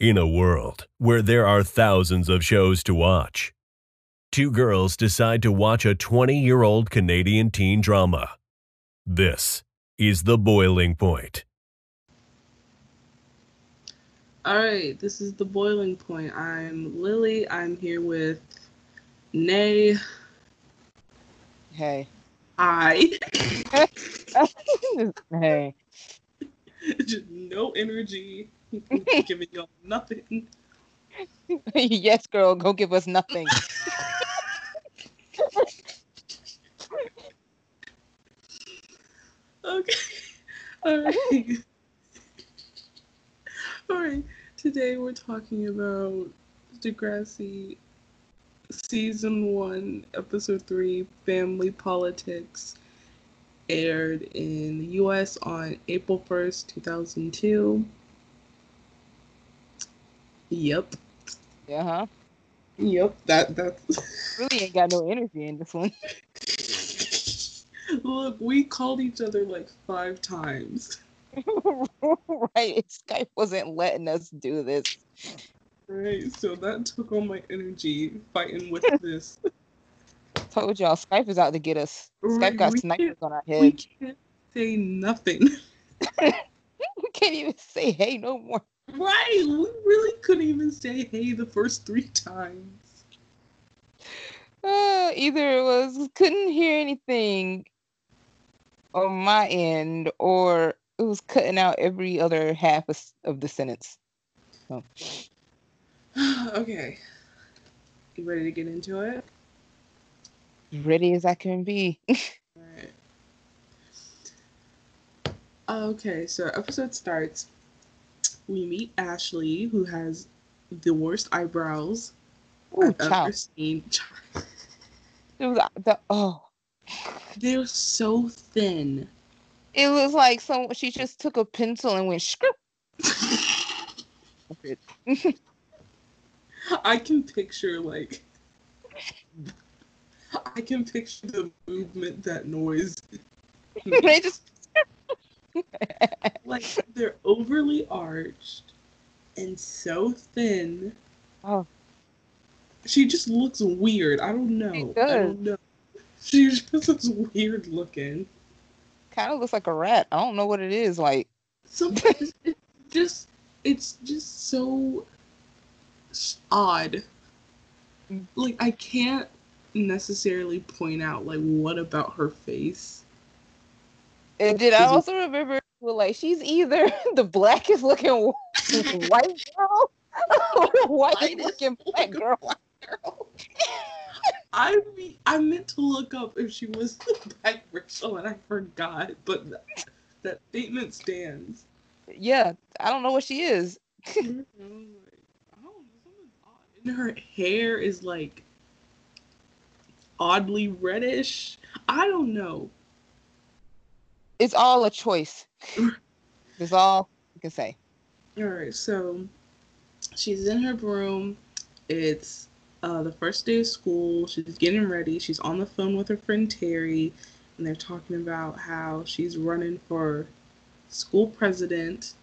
In a world where there are thousands of shows to watch, two girls decide to watch a 20 year old Canadian teen drama. This is The Boiling Point. All right, this is The Boiling Point. I'm Lily. I'm here with Nay. Hey. Hi. hey. Just no energy. Giving y'all nothing. yes, girl, go give us nothing. Okay. All right. All right. Today we're talking about Degrassi season one, episode three, Family Politics, aired in the US on April 1st, 2002. Yep. Yeah, huh? Yep. That that's Really ain't got no energy in this one. Look, we called each other like five times. right. Skype wasn't letting us do this. Right, so that took all my energy fighting with this. Told y'all Skype is out to get us. Right, Skype got we snipers on our We head. can't say nothing. We can't even say hey no more. Right, we really couldn't even say hey the first three times. Uh, either it was couldn't hear anything on my end, or it was cutting out every other half of, of the sentence. So, okay. You ready to get into it? ready as I can be. Alright. Okay, so episode starts. We meet Ashley, who has the worst eyebrows Ooh, I've ever seen. It was the oh. They're so thin. It was like some she just took a pencil and went script. I can picture like I can picture the movement that noise they just like they're overly arched and so thin. Oh. She just looks weird. I don't know. She I don't know. She just looks weird looking. kind of looks like a rat. I don't know what it is. Like Sometimes it's just it's just so odd. Mm. Like I can't necessarily point out like what about her face. And did I also remember like she's either the blackest looking white girl or the whitest looking black girl. girl. I mean, I meant to look up if she was the black Rachel and I forgot, but that, that statement stands. Yeah, I don't know what she is. I don't know. And her hair is like oddly reddish. I don't know. It's all a choice. That's all you can say. All right, so she's in her room. It's uh, the first day of school. She's getting ready. She's on the phone with her friend Terri, and they're talking about how she's running for school president.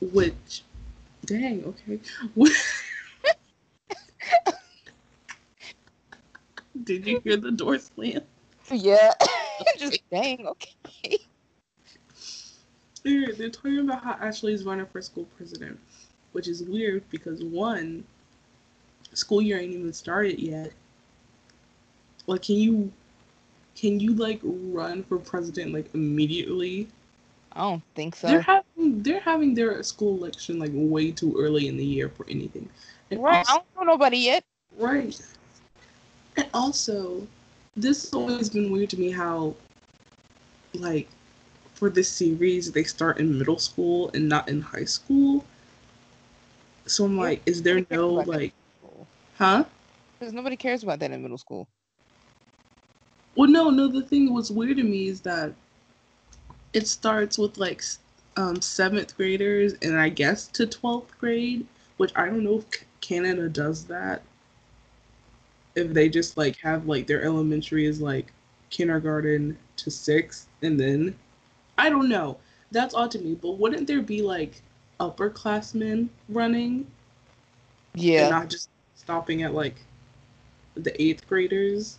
Which, dang, okay. Did you hear the door slam? Yeah. I'm just dang, okay. They're, they're talking about how Ashley's running for school president, which is weird because one, school year ain't even started yet. Like, can you, can you like run for president like immediately? I don't think so. They're having they're having their school election like way too early in the year for anything. And Right. I don't know nobody yet. Right. And also, this has always been weird to me how, like, for this series, they start in middle school and not in high school. So I'm like, is there no, like, huh? Because nobody cares about that in middle school. Well, no, no, the thing what's weird to me is that it starts with, like, um, seventh graders and I guess to 12th grade, which I don't know if Canada does that. If they just, like, have, like, their elementary is, like, kindergarten to sixth and then I don't know. That's odd to me, but wouldn't there be like upperclassmen running and Yeah, not just stopping at like the eighth graders.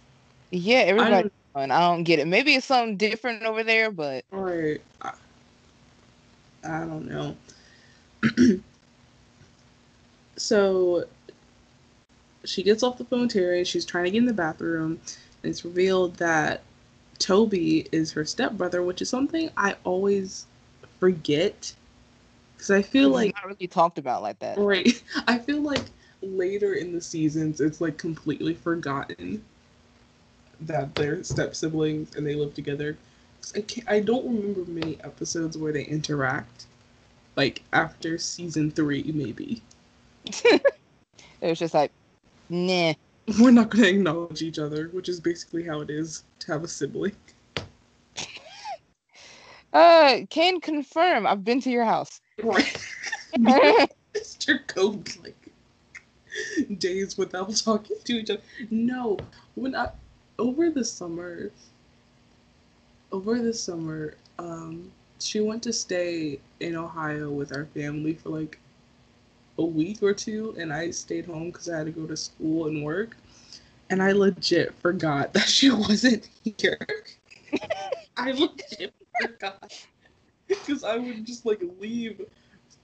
yeah. I Everybody, don't, and I don't get it. Maybe it's something different over there, but or I, I don't know. so she gets off the phone with Terri. She's trying to get in the bathroom, and it's revealed that Toby is her stepbrother, which is something I always forget because I feel it's like not really talked about like that. right. I feel like later in the seasons, it's like completely forgotten that they're step siblings and they live together. I can't, I don't remember many episodes where they interact, like after season three, maybe. It was just like, nah. We're not going to acknowledge each other, which is basically how it is to have a sibling. Uh, can confirm. I've been to your house. Right. Mr. Code like days without talking to each other. No, when I over the summer, over the summer, um, she went to stay in Ohio with our family for like a week or two, and I stayed home because I had to go to school and work, and I legit forgot that she wasn't here. I legit forgot because I would just like leave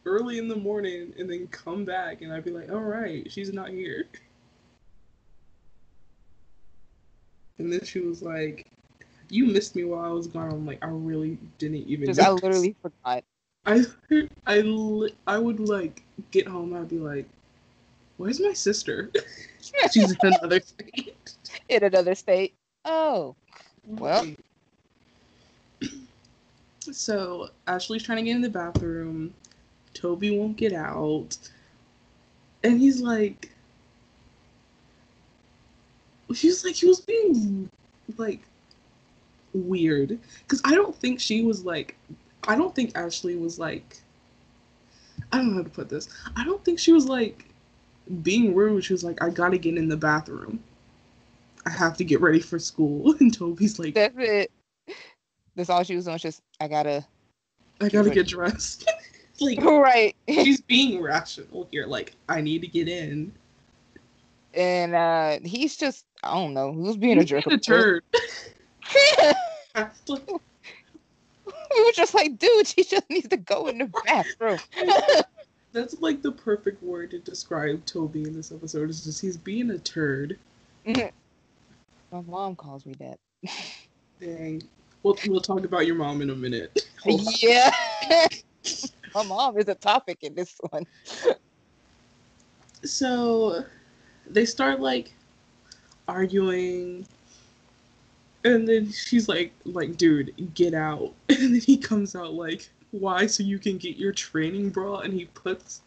early in the morning and then come back and I'd be like, all right, she's not here. And then she was like, you missed me while I was gone. I'm like, I really didn't even. Just I literally forgot. I I I would like get home. I'd be like, "Where's my sister? She's in another state." in another state. Oh, Well. So Ashley's trying to get in the bathroom. Toby won't get out, and he's like, she's like, he was being like weird because I don't think she was like, I don't think Ashley was like, I don't know how to put this. I don't think she was like being rude. She was like, I gotta get in the bathroom. I have to get ready for school. And Toby's like, that's it. That's all she was doing. She's just I gotta. I gotta get dressed. like right. she's being rational here. Like I need to get in. And uh he's just I don't know. Who's being a jerk? being a turd. We were just like, dude, she just needs to go in the bathroom. That's like the perfect word to describe Toby in this episode. Is just he's being a turd. Mm-hmm. My mom calls me that. Dang. We'll we'll talk about your mom in a minute. Hold. Yeah. My mom is a topic in this one. So they start like arguing and then she's like like dude get out. And then he comes out like why? So you can get your training bra? And he puts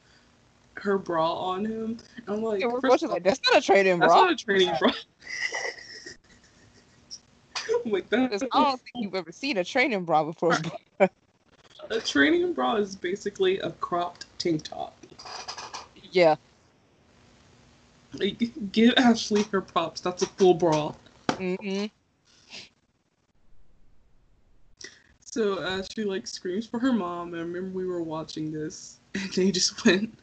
her bra on him. I'm like, we're first all, like, that's not a training that's bra. That's not a training bra. I'm like that I don't think you've ever seen a training bra before. a training bra is basically a cropped tank top. Yeah. like give ashley her props. That's a full bra. Mm hmm So uh, she like screams for her mom. And I remember we were watching this, and they just went,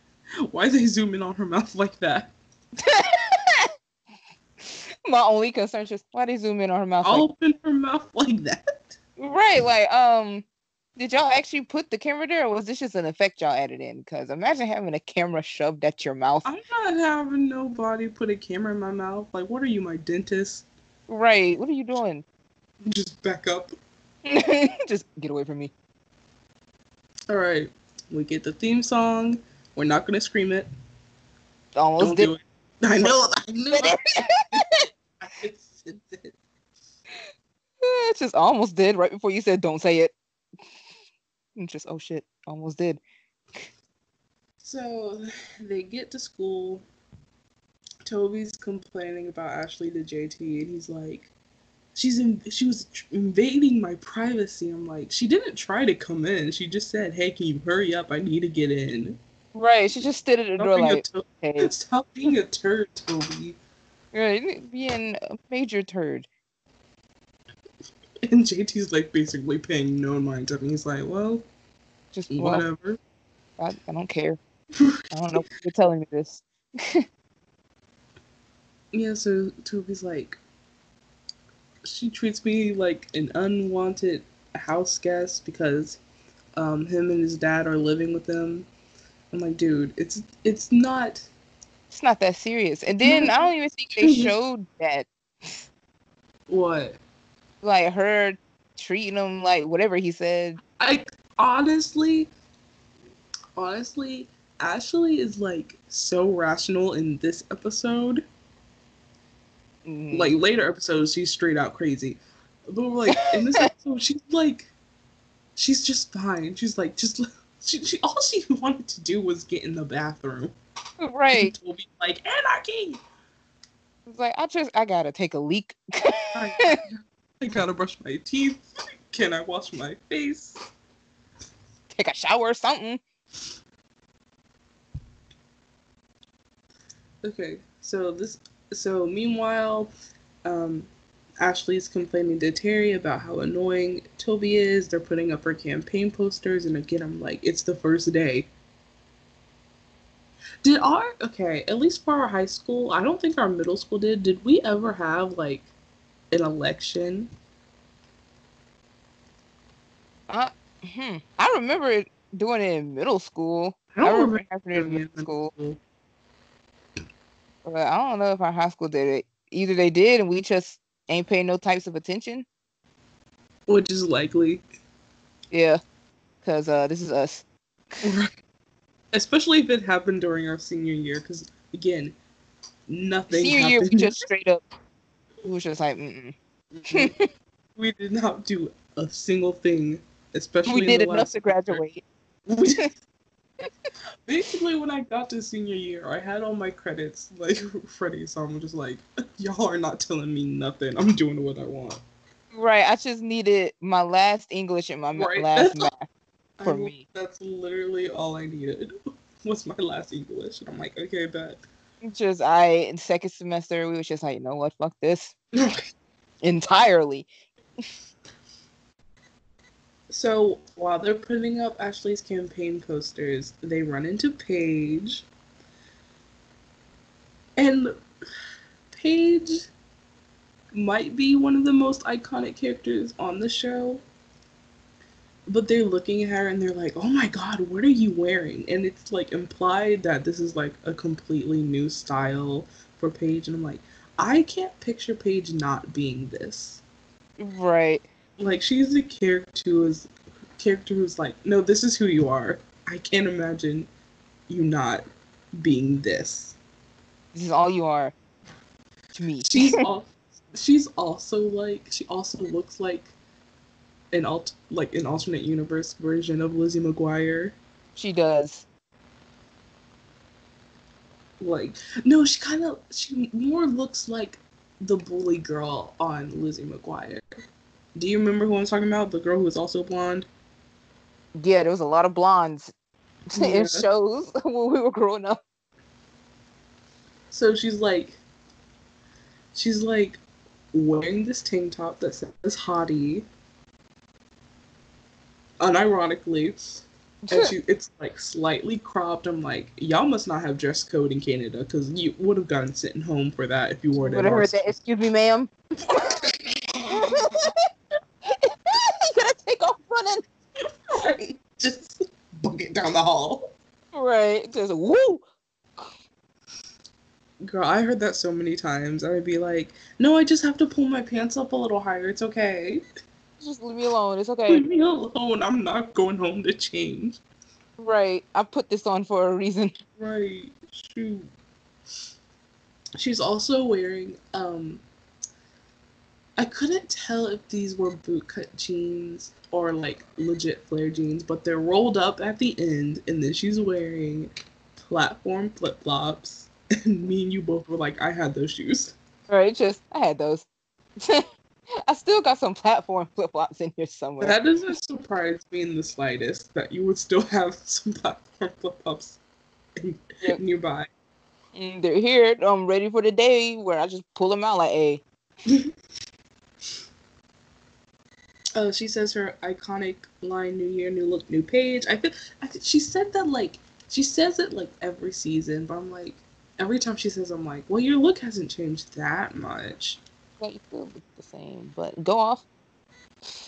"Why they zoom in on her mouth like that?" My only concern is why they zoom in on her mouth. I'll Like, open her mouth like that. right, like, um, did y'all actually put the camera there, or was this just an effect y'all added in? Because imagine having a camera shoved at your mouth. I'm not having nobody put a camera in my mouth. Like, what are you, my dentist? Right, what are you doing? Just back up. just get away from me. All right, we get the theme song. We're not gonna scream it. Almost Don't did. do it. I know. I know. I it. It's just almost did right before you said don't say it. And just oh shit, almost did. So they get to school. Toby's complaining about Ashley to JT, and he's like, "She's in. She was invading my privacy." I'm like, "She didn't try to come in. She just said, "Hey, can you hurry up? I need to get in." Right, she just stood at the Stop door like, to- hey, Stop being a turd, Toby." right, being a major turd. And JT's like basically paying no mind to me. He's like, "Well, Just well, whatever." I, I don't care. I don't know if you're telling me this. Yeah, so Toby's like, she treats me like an unwanted house guest because um, him and his dad are living with them. I'm like, dude, it's it's not. It's not that serious. And then I don't even think they showed that. What? Like her treating him like whatever he said. I honestly, honestly, Ashley is like so rational in this episode. Mm, Like later episodes, she's straight out crazy. But like in this episode, she's like, she's just fine. She's like, just she, she all she wanted to do was get in the bathroom. right. And Toby like anarchy. It's like I just I gotta take a leak. I, I gotta brush my teeth. Can I wash my face? take a shower or something. Okay, so this so meanwhile, um Ashley's complaining to Terri about how annoying Toby is. They're putting up her campaign posters, and again, I'm like, it's the first day. Did our okay, at least for our high school, I don't think our middle school did. Did we ever have like an election? Uh, hmm. I remember doing it in middle school. I I don't remember remember in it in middle middle school, but I don't know if our high school did it. Either they did and we just ain't paying no types of attention. which is likely. Yeah, because uh, this is us. Especially if it happened during our senior year, because again, nothing Senior year, we just straight up, we was just like, mm we did not do a single thing, especially we did enough to graduate. We- Basically, when I got to senior year, I had all my credits like ready, so I'm just like, y'all are not telling me nothing. I'm doing what I want. Right, I just needed my last English and my Right. last math. For I- me. that's literally all I needed. Was my last English, and I'm like, okay, bet. Just I in second semester, we was just like, you know what, fuck this entirely. So while they're putting up Ashley's campaign posters, they run into Paige. And Paige might be one of the most iconic characters on the show. But they're looking at her and they're like, oh my god, what are you wearing? And it's like implied that this is like a completely new style for Paige. And I'm like, I can't picture Paige not being this Right. Like she's a character who is character who's like no this is who you are i can't imagine you not being this This is all you are to me. she's all she's also like she also looks like an alt like an alternate universe version of lizzie mcguire She does. like no she kind of she more looks like the bully girl on lizzie mcguire do you remember who i'm talking about the girl who was also blonde Yeah, there was a lot of blondes Yeah. in shows when we were growing up. So she's like, she's like wearing this tank top that says "hottie," unironically, and she it's like slightly cropped. I'm like, y'all must not have dress code in Canada because you would have gotten sent home for that if you wore it. Would have heard that. Excuse me, ma'am. you gotta take off running. School. Just book it down the hall. Right. Just woo. Girl, I heard that so many times. I would be like, no, I just have to pull my pants up a little higher. It's okay. Just leave me alone. It's okay. Leave me alone. I'm not going home to change. Right. I put this on for a reason. Right. Shoot. She's also wearing um I couldn't tell if these were bootcut jeans or like legit flare jeans, but they're rolled up at the end and then she's wearing platform flip-flops and me and you both were like I had those shoes. Right. Just I had those. I still got some platform flip flops in here somewhere. That doesn't surprise me in the slightest that you would still have some platform flip-flops Yep. nearby. Mm, they're here. I'm ready for the day where I just pull them out like, hey, Oh, she says her iconic line "New Year, New Look, New Paige." I feel, I she said that like she says it like every season, but I'm like every time she says, I'm like, well, your look hasn't changed that much. Yeah, you still look the same, but go off.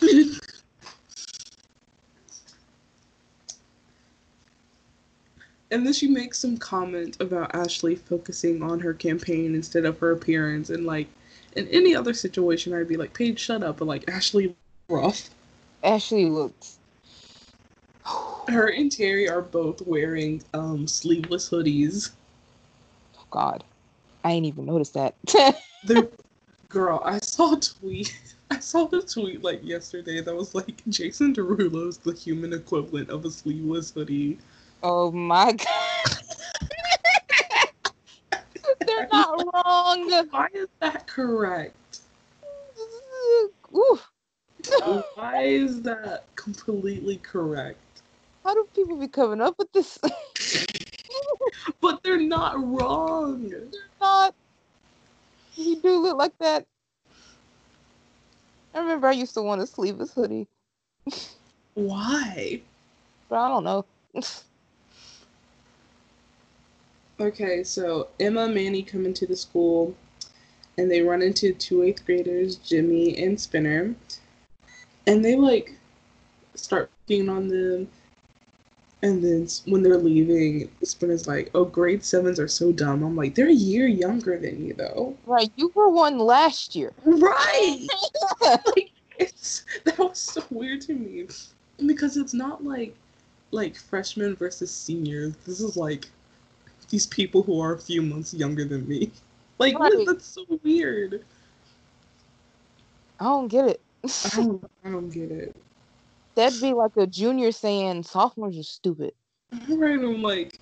and then she makes some comment about Ashley focusing on her campaign instead of her appearance. And like in any other situation, I'd be like, Paige, shut up. But like Ashley, rough. Ashley looks. her and Terri are both wearing um, sleeveless hoodies. Oh God, I ain't even noticed that. the girl, I saw a tweet. I saw the tweet like yesterday that was like Jason Derulo's the human equivalent of a sleeveless hoodie. Oh my god. They're not wrong. Why is that correct? Ooh. Why is that completely correct? How do people be coming up with this? but they're not wrong. They're not. You do look like that. I remember I used to want a sleeveless hoodie. Why? But I don't know. Okay, so Emma and Manny come into the school and they run into two eighth graders, Jimmy and Spinner. And they like start being on them. And then when they're leaving, Spinner's like, "Oh, grade sevens are so dumb." I'm like, "They're a year younger than you, though." Right, you were one last year. Right. like, it's that was so weird to me because it's not like like freshmen versus seniors. This is like these people who are a few months younger than me. Like right. that's so weird. I don't get it. I don't I don't get it. That'd be like a junior saying sophomores are stupid. Right, I'm like,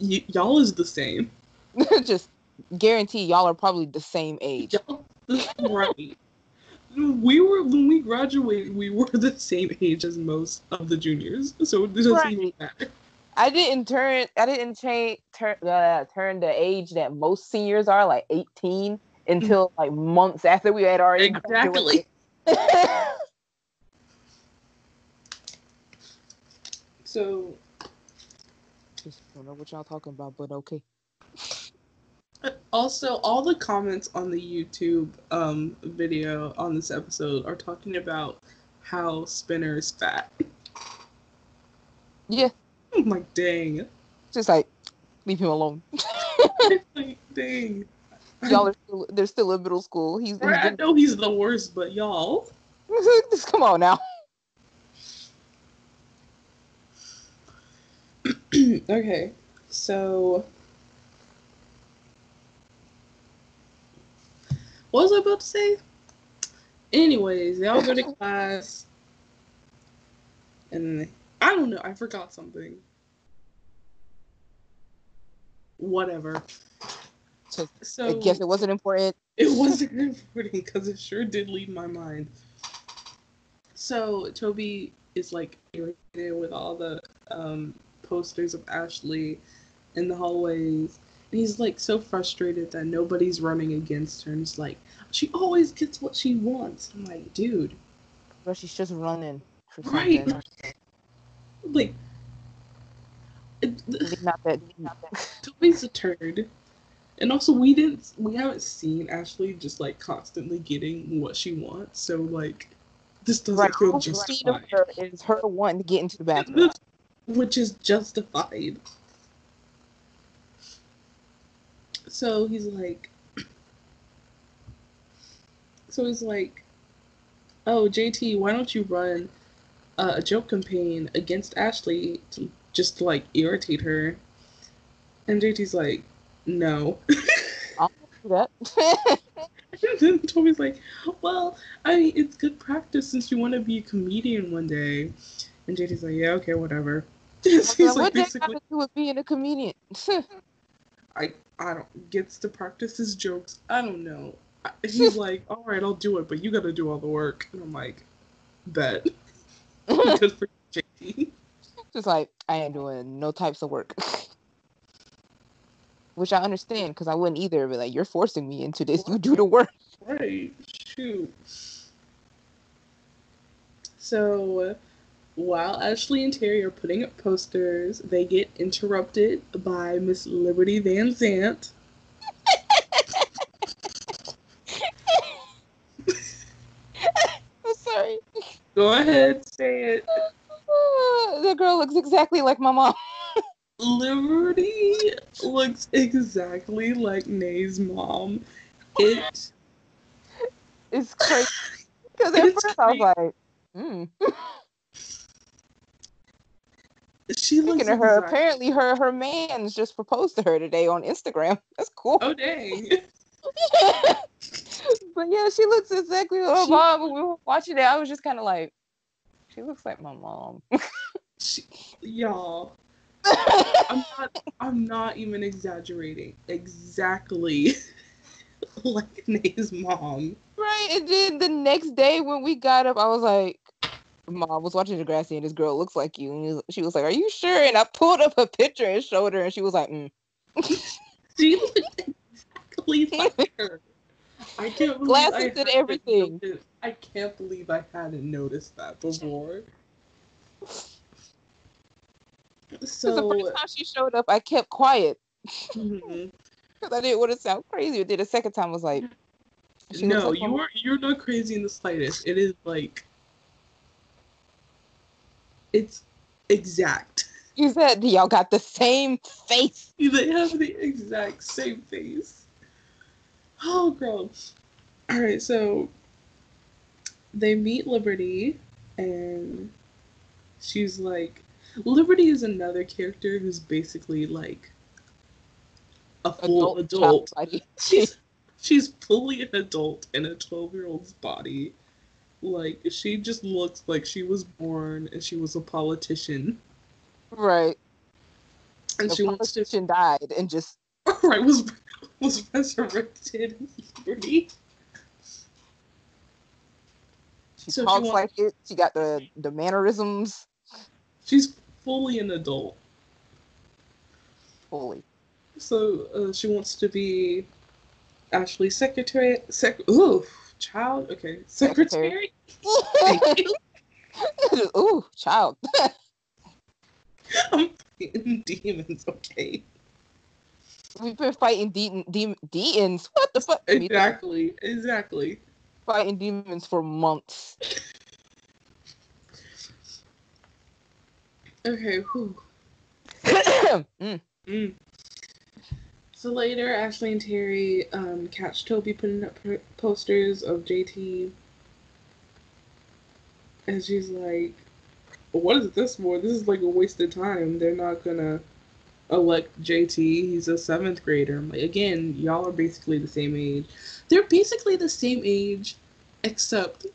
y- y'all is the same. Just guarantee y'all are probably the same age. right. we were when we graduated, we were the same age as most of the juniors, so it doesn't right. even matter. I didn't turn. I didn't change turn uh, turn the age that most seniors are, like eighteen, until like months after we had already exactly. so, just don't know what y'all talking about, but okay. Also, all the comments on the YouTube um, video on this episode are talking about how Spinner is fat. Yeah, I'm like, dang. Just like, leave him alone. like, dang. Y'all are still, they're still in middle school. He's, I know he's the worst, but y'all. Just come on now. okay, so what was I about to say? Anyways, y'all go to class, and I don't know. I forgot something whatever. So, so I guess it wasn't important. It wasn't important because it sure did leave my mind. So Toby is like irritated with all the um, posters of Ashley in the hallways. And he's like so frustrated that nobody's running against her. And he's like, she always gets what she wants. I'm like, dude. But she's just running. Right. Like, not that. Not that. Toby's a turd. And also, we didn't, we haven't seen Ashley just like constantly getting what she wants. So like, this doesn't right. feel justified. Her is her wanting to get into the bathroom, which is justified. So he's like, so he's like, oh JT, why don't you run uh, a joke campaign against Ashley to just to like irritate her. And JT's like, no. I'll do that. and then Toby's like, well, I mean, it's good practice since you want to be a comedian one day. And JT's like, yeah, okay, whatever. He's what like, basically, have to with being a comedian? I I don't gets to practice his jokes. I don't know. He's like, all right, I'll do it, but you got to do all the work. And I'm like, bet. good for JT. Just like I ain't doing no types of work. Which I understand because I wouldn't either. But like, you're forcing me into this. You do the work. Right. Shoot. So while Ashley and Terri are putting up posters, they get interrupted by Miss Liberty Van Zandt. I'm sorry. Go ahead, say it. the girl looks exactly like my mom. Liberty looks exactly like Nay's mom. It's crazy. Because at It's first I was like, hmm. she looks Speaking of her, exact- apparently her her man's just proposed to her today on Instagram. That's cool. Oh dang. but yeah, she looks exactly like her She- mom. When we were watching it, I was just kind of like, she looks like my mom. She, y'all. I'm not I'm not even exaggerating. Exactly like Nay's mom. right, and then the next day when we got up, I was like, "Mom was watching Degrassi, and this girl looks like you." And she was like, "Are you sure?" And I pulled up a picture and showed her, and she was like, mm. She looks exactly like her. I can't believe Glasses I and everything. noticed- I can't believe I hadn't noticed that before. Because the first time she showed up, I kept quiet mm-hmm. because I didn't want to sound crazy. But then the second time I was like, she no, like you oh. are you're not crazy in the slightest. It is like it's exact. You said y'all got the same face. They have the exact same face. Oh, girl. All right, so they meet Liberty, and she's like, Liberty is another character who's basically like a full Adult, adult. She's she's fully an adult in a twelve year old's body. Like she just looks like she was born and she was a politician, right. and the she wants to politician died and just right was was resurrected in Liberty. she So she talks like it. She got the the mannerisms She's fully an adult, fully. so uh, she wants to be Ashley's secretary. Sec. Ooh, child. Okay, secretary. You. Ooh, child. I'm fighting demons. Okay. We've been fighting de- de- demons. What the fuck? Exactly. Exactly. Fighting demons for months. Okay. Mm. Mm. So later, Ashley and Terri um, catch Toby putting up posters of JT. And she's like, What is this for? This is like a waste of time. They're not gonna elect JT. He's a seventh grader. I'm like, again, y'all are basically the same age. They're basically the same age, except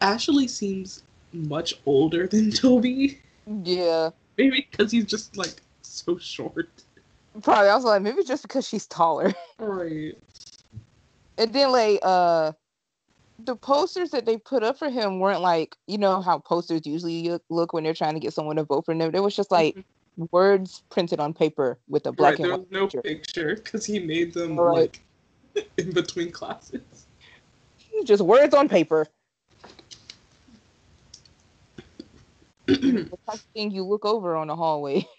Ashley seems much older than Toby. Yeah. Maybe because he's just like so short. Probably. I was like, maybe just because she's taller. Right. And then like uh the posters that they put up for him weren't like, you know how posters usually look- when they're trying to get someone to vote for them. It was just like words printed on paper with a black right, and there white was no picture. picture because he made them Right. like in between classes. Just words on paper. The type of thing you look over on the hallway.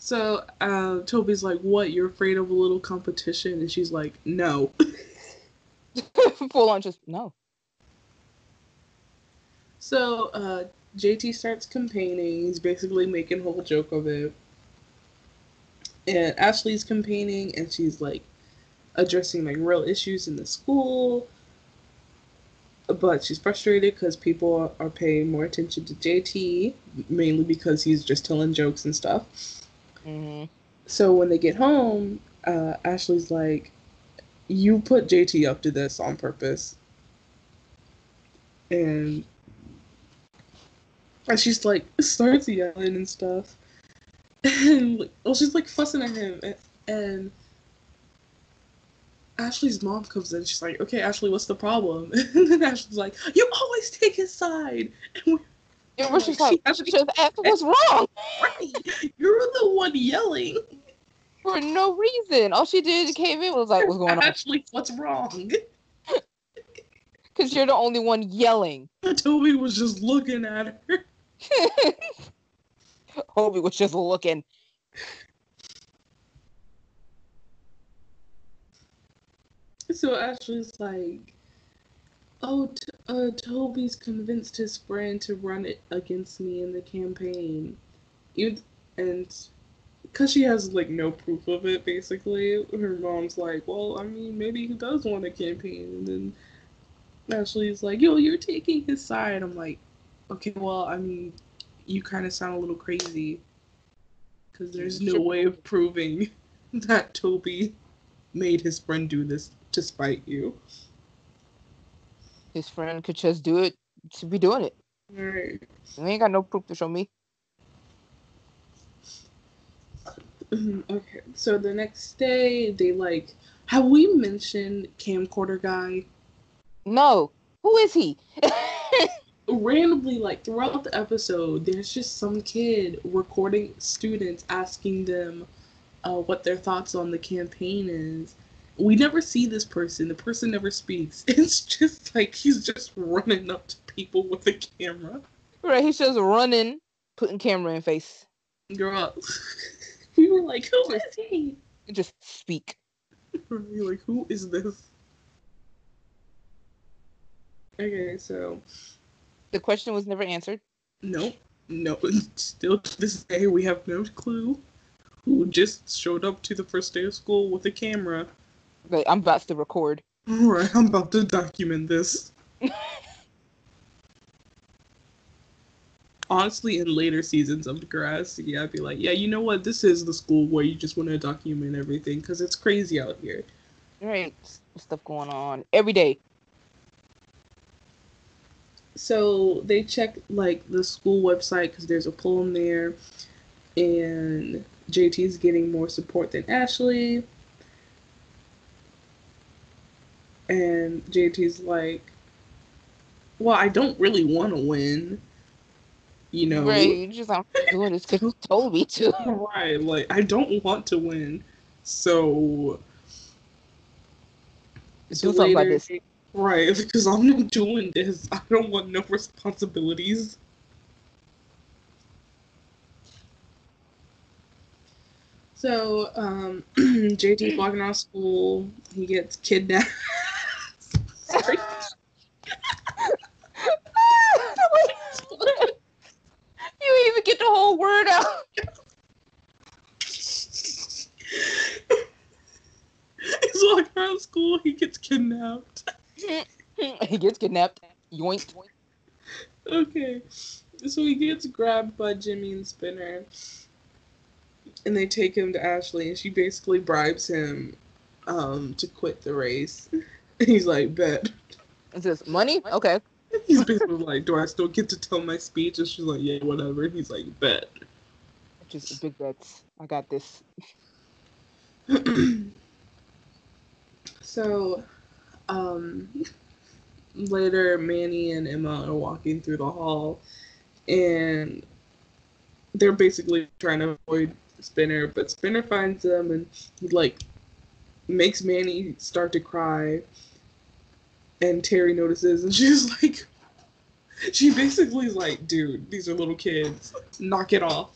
So uh, Toby's like, "What? You're afraid of a little competition?" And she's like, "No." Full on just no. So uh, JT starts campaigning. He's basically making a whole joke of it. And Ashley's campaigning, and she's like addressing like real issues in the school. But she's frustrated because people are paying more attention to JT, mainly because he's just telling jokes and stuff. hmm So when they get home, uh, Ashley's like, "You put JT up to this on purpose," and and she's like starts yelling and stuff, and well, she's like fussing at him, and, and Ashley's mom comes in. She's like, "Okay, Ashley, what's the problem?" And then Ashley's like, "You always take his side." And we're It was just She like, just ask what's wrong right. You're the one yelling. for no reason. All she did came in was like, what's going on? Ashley, what's wrong? Because you're the only one yelling. Toby was just looking at her. Hobie was just looking. So Ashley's like, "Oh, t- uh, Toby's convinced his friend to run it against me in the campaign, you and because she has like no proof of it. Basically, her mom's like, "Well, I mean, maybe he does want a campaign," and then Ashley's like, "Yo, you're taking his side." I'm like, "Okay, well, I mean, you kind of sound a little crazy." Because there's no way of proving that Toby made his friend do this to spite you. His friend could just do it to be doing it. Right. You ain't got no proof to show me. okay, so the next day they like have we mentioned camcorder guy? No. Who is he? Randomly, like throughout the episode, there's just some kid recording students asking them uh, what their thoughts on the campaign is. We never see this person. The person never speaks. It's just like he's just running up to people with a camera. right, he's just running, putting camera in face. Girl, we were like, who is he? And just speak. We're like, who is this? Okay, so The question was never answered. Nope. No, still to this day, we have no clue who just showed up to the first day of school with a camera. Like, I'm about to record. Alright, I'm about to document this. Honestly, in later seasons of the Degrassi, I'd be like, yeah, you know what? This is the school where you just want to document everything because it's crazy out here. Right, stuff going on every day. so they check like the school website because there's a poem there and jt's getting more support than ashley and jt's like well i don't really want to win you know Right, you just I'm doing this because you told me to. right like i don't want to win so Do something about this. Right, because I'm not doing this. I don't want no responsibilities. So, um, JT's walking out of school. He gets kidnapped. Sorry. you even get the whole word out. He's walking of school. He gets kidnapped. he gets kidnapped. Yoink. Okay. So he gets grabbed by Jimmy and Spinner. And they take him to Ashley, and she basically bribes him um, to quit the race. He's like, bet. Is this money? Okay. He's basically like, do I still get to tell my speech? And she's like, yeah, whatever. And he's like, bet. Just big bets. I got this. so, um, later, Manny and Emma are walking through the hall, and they're basically trying to avoid Spinner, but Spinner finds them and he like makes Manny start to cry. And Terri notices, and she's like, she basically is like, dude, these are little kids, knock it off.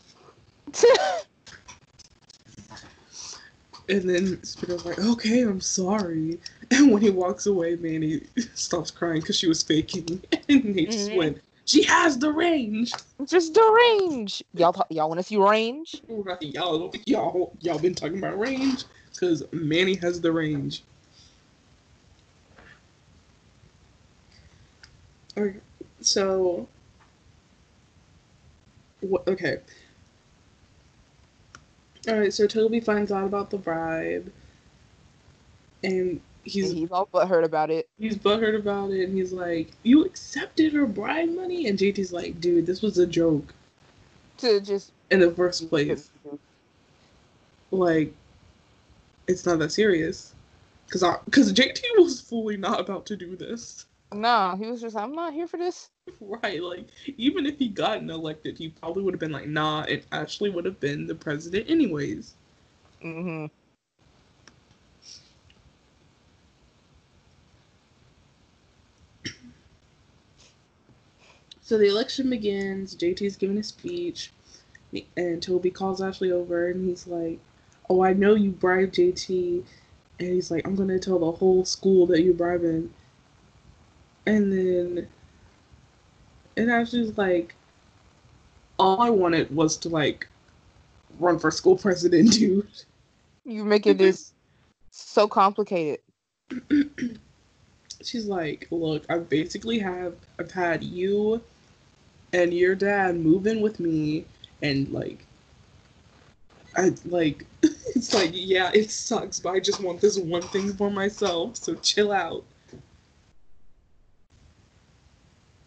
And then Spinner's like, okay, I'm sorry. And when he walks away, Manny stops crying because she was faking. And they just Mhm. went, she has the range. Just the range. Y'all, y'all want to see range? Right, y'all, y'all, y'all been talking about range because Manny has the range. Okay, so, what? Okay. All right, so Toby finds out about the bribe, and he's And he's all butthurt about it. he's butthurt about it, and he's like, "You accepted her bribe money?" And JT's like, "Dude, this was a joke To just in the first place." like it's not that serious because i because jt was fully not about to do this Nah, he was just. I'm not here for this. right like even if he gotten elected he probably would have been like nah and ashley would have been the president anyways Mm-hmm. So the election begins. JT's giving a speech, and Toby calls Ashley over, and he's like, "Oh, I know you bribed JT," and he's like, "I'm gonna tell the whole school that you're bribing." And then, and Ashley's like, "All I wanted was to like run for school president, dude." You're making this so complicated. She's like, "Look, I basically have I've had you and your dad move in with me and like I like it's like yeah, it sucks, but I just want this one thing for myself, so chill out."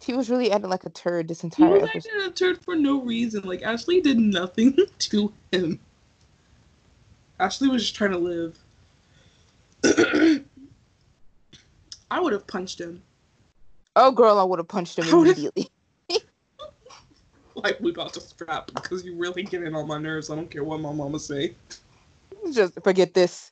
He was really acting like a turd this entire. He was episode. acting a turd for no reason. Like Ashley did nothing to him. Ashley was just trying to live. I would have punched him. Oh, girl, I would have punched him immediately. Like we about to scrap because you really get in on my nerves. I don't care what my mama say. Just forget this.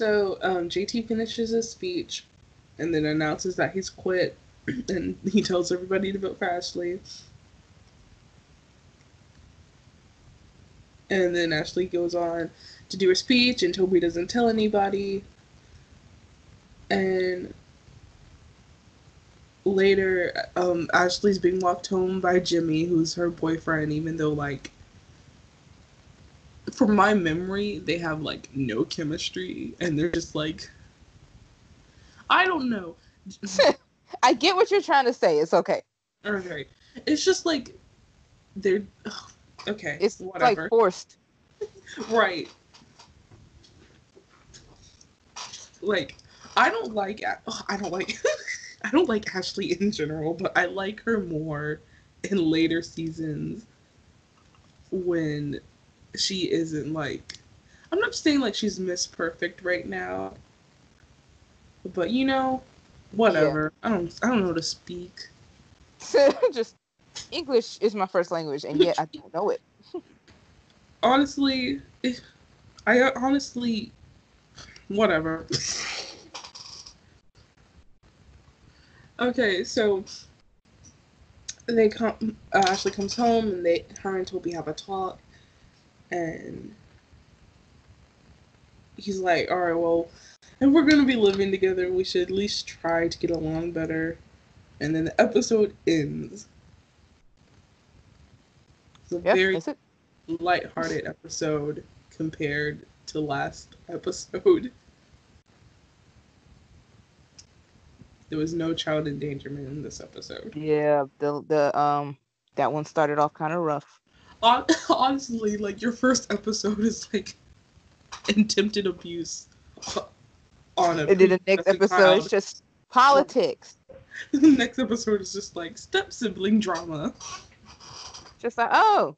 So um, JT finishes his speech and then announces that he's quit and he tells everybody to vote for Ashley. And then Ashley goes on to do her speech and Toby doesn't tell anybody. And later, um, Ashley's being walked home by Jimmy, who's her boyfriend, even though, like, from my memory, they have like no chemistry, and they're just like, I don't know. I get what you're trying to say. It's okay. Okay, it's just like they're okay. It's whatever. like forced. right. Like, I don't like. Ugh, I don't like. I don't like Ashley in general, but I like her more in later seasons when she isn't like. I'm not saying like she's Miss Perfect right now, but you know, whatever. I don't. I don't know how to speak. Just English is my first language, and yet I don't know it. honestly, if, I honestly, whatever. okay, so they come. Uh, Ashley comes home, and they, her and Toby have a talk, and he's like, "All right, well, if we're gonna be living together, we should at least try to get along better." And then the episode ends. It's a Yep, very it. lighthearted episode compared to last episode. There was no child endangerment in this episode. Yeah, the the um that one started off kind of rough. Hon- Honestly, like your first episode is like attempted abuse on a And then the next episode child. is just politics. the next episode is just like step sibling drama. Just like, oh,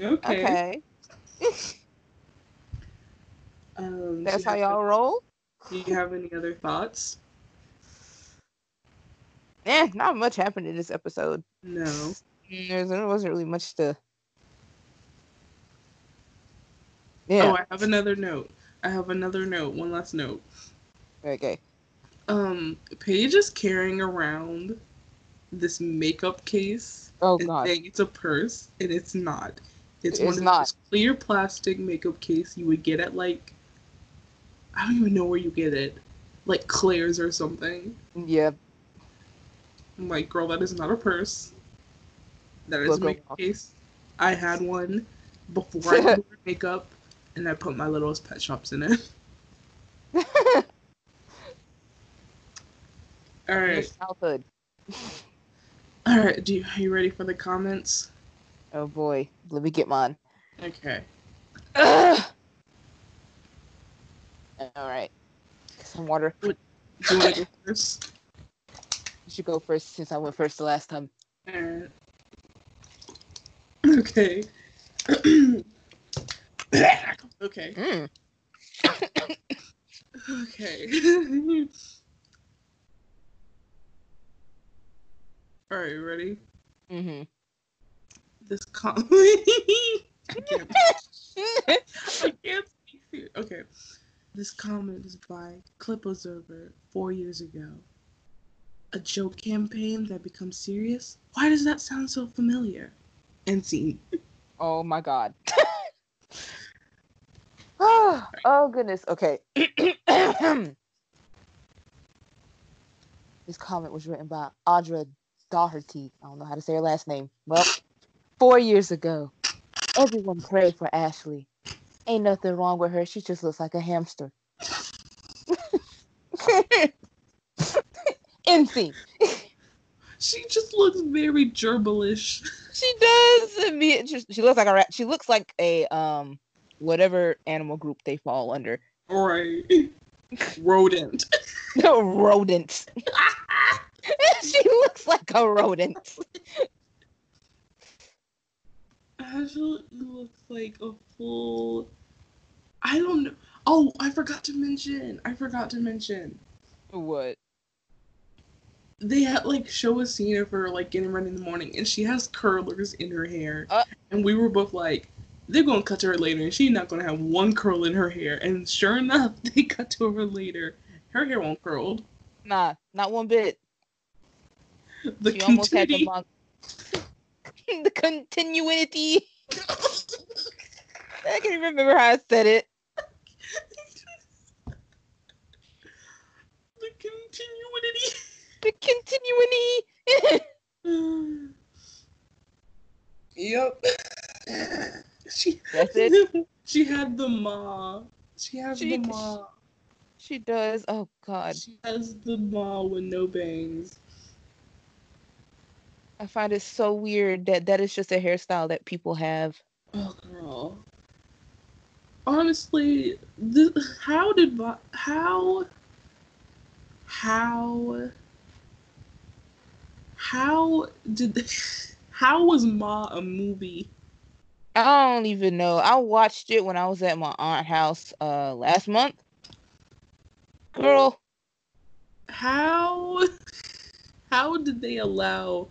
Okay. okay. Um, That's how y'all roll? Do you have any other thoughts? Eh, not much happened in this episode. No. Mm, there wasn't really much to. Yeah. Oh, I have another note. I have another note. One last note. okay. um Paige is carrying around this makeup case Oh god. saying it's a purse and it's not. It's, It's one of not. those clear plastic makeup case you would get at like I don't even know where you get it. Like Claire's or something. Yeah. I'm like, girl, that is not a purse. That is Look a makeup off. case. I had one before I wore makeup and I put my littlest pet shops in it. All right. Childhood. All right. Do you, are you ready for the comments? Oh boy. Let me get mine. Okay. Ugh. All right. Some water. Do you want to go first? You should go first since I went first the last time. Alright. Okay. okay. Mm. Okay. Alright, ready? Mm-hmm. This com I can't, I can't speak here. Okay. This comment is by Clip Observer four years ago. A joke campaign that becomes serious? Why does that sound so familiar? Scene. oh my god. Oh, oh goodness. Okay. this comment was written by Audra Doherty. I don't know how to say her last name. Well, four years ago, everyone prayed for Ashley. Ain't nothing wrong with her. She just looks like a hamster. Insane. She just looks very gerbilish. She does. I mean, she, she looks like a rat. She looks like a um whatever animal group they fall under. Right. Rodent. No rodent. she looks like a rodent. Ashley looks like a full. I don't know. Oh, I forgot to mention. I forgot to mention. What? They had like show a scene of her like getting ready in the morning, and she has curlers in her hair, Uh. and we were both like, "They're gonna cut to her later, and she's not gonna have one curl in her hair." And sure enough, they cut to her later. Her hair won't curled. Nah, not one bit. The she almost had the continuity- mon- the continuity. I can't remember how I said it. the continuity. The continuity. Yep. She That's it? She had the ma. She has She- the ma. she does. Oh God, She has the ma with no bangs. I find it so weird that that is just a hairstyle that people have. Oh girl. Honestly, this, how did how how how did how was Ma a movie? I don't even know. I watched it when I was at my aunt house uh last month. Girl, How how did they allow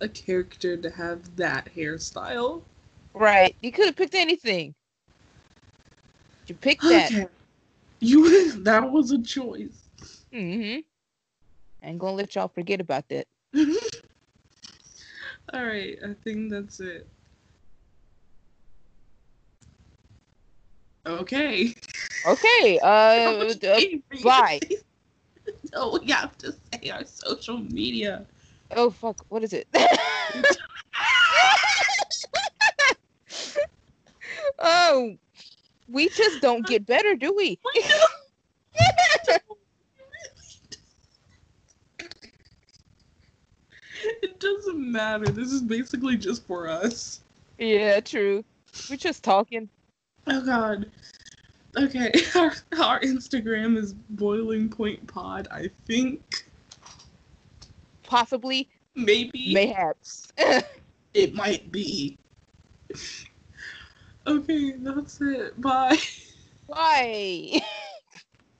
a character to have that hairstyle? right? You could have picked anything. You picked that. Okay. You that was a choice. Mm-hmm. I ain't gonna let y'all forget about that. All right, I think that's it. Okay. Okay. Uh, uh bye. Oh, we have to say our social media. oh fuck. What is it? oh, we just don't get better, do we? It doesn't matter. This is basically just for us. yeah, true. We're just talking. Oh God. Okay, our, our Instagram is Boiling Point Pod. I think Possibly, maybe mayhaps. it might be. Okay, that's it. Bye. Why?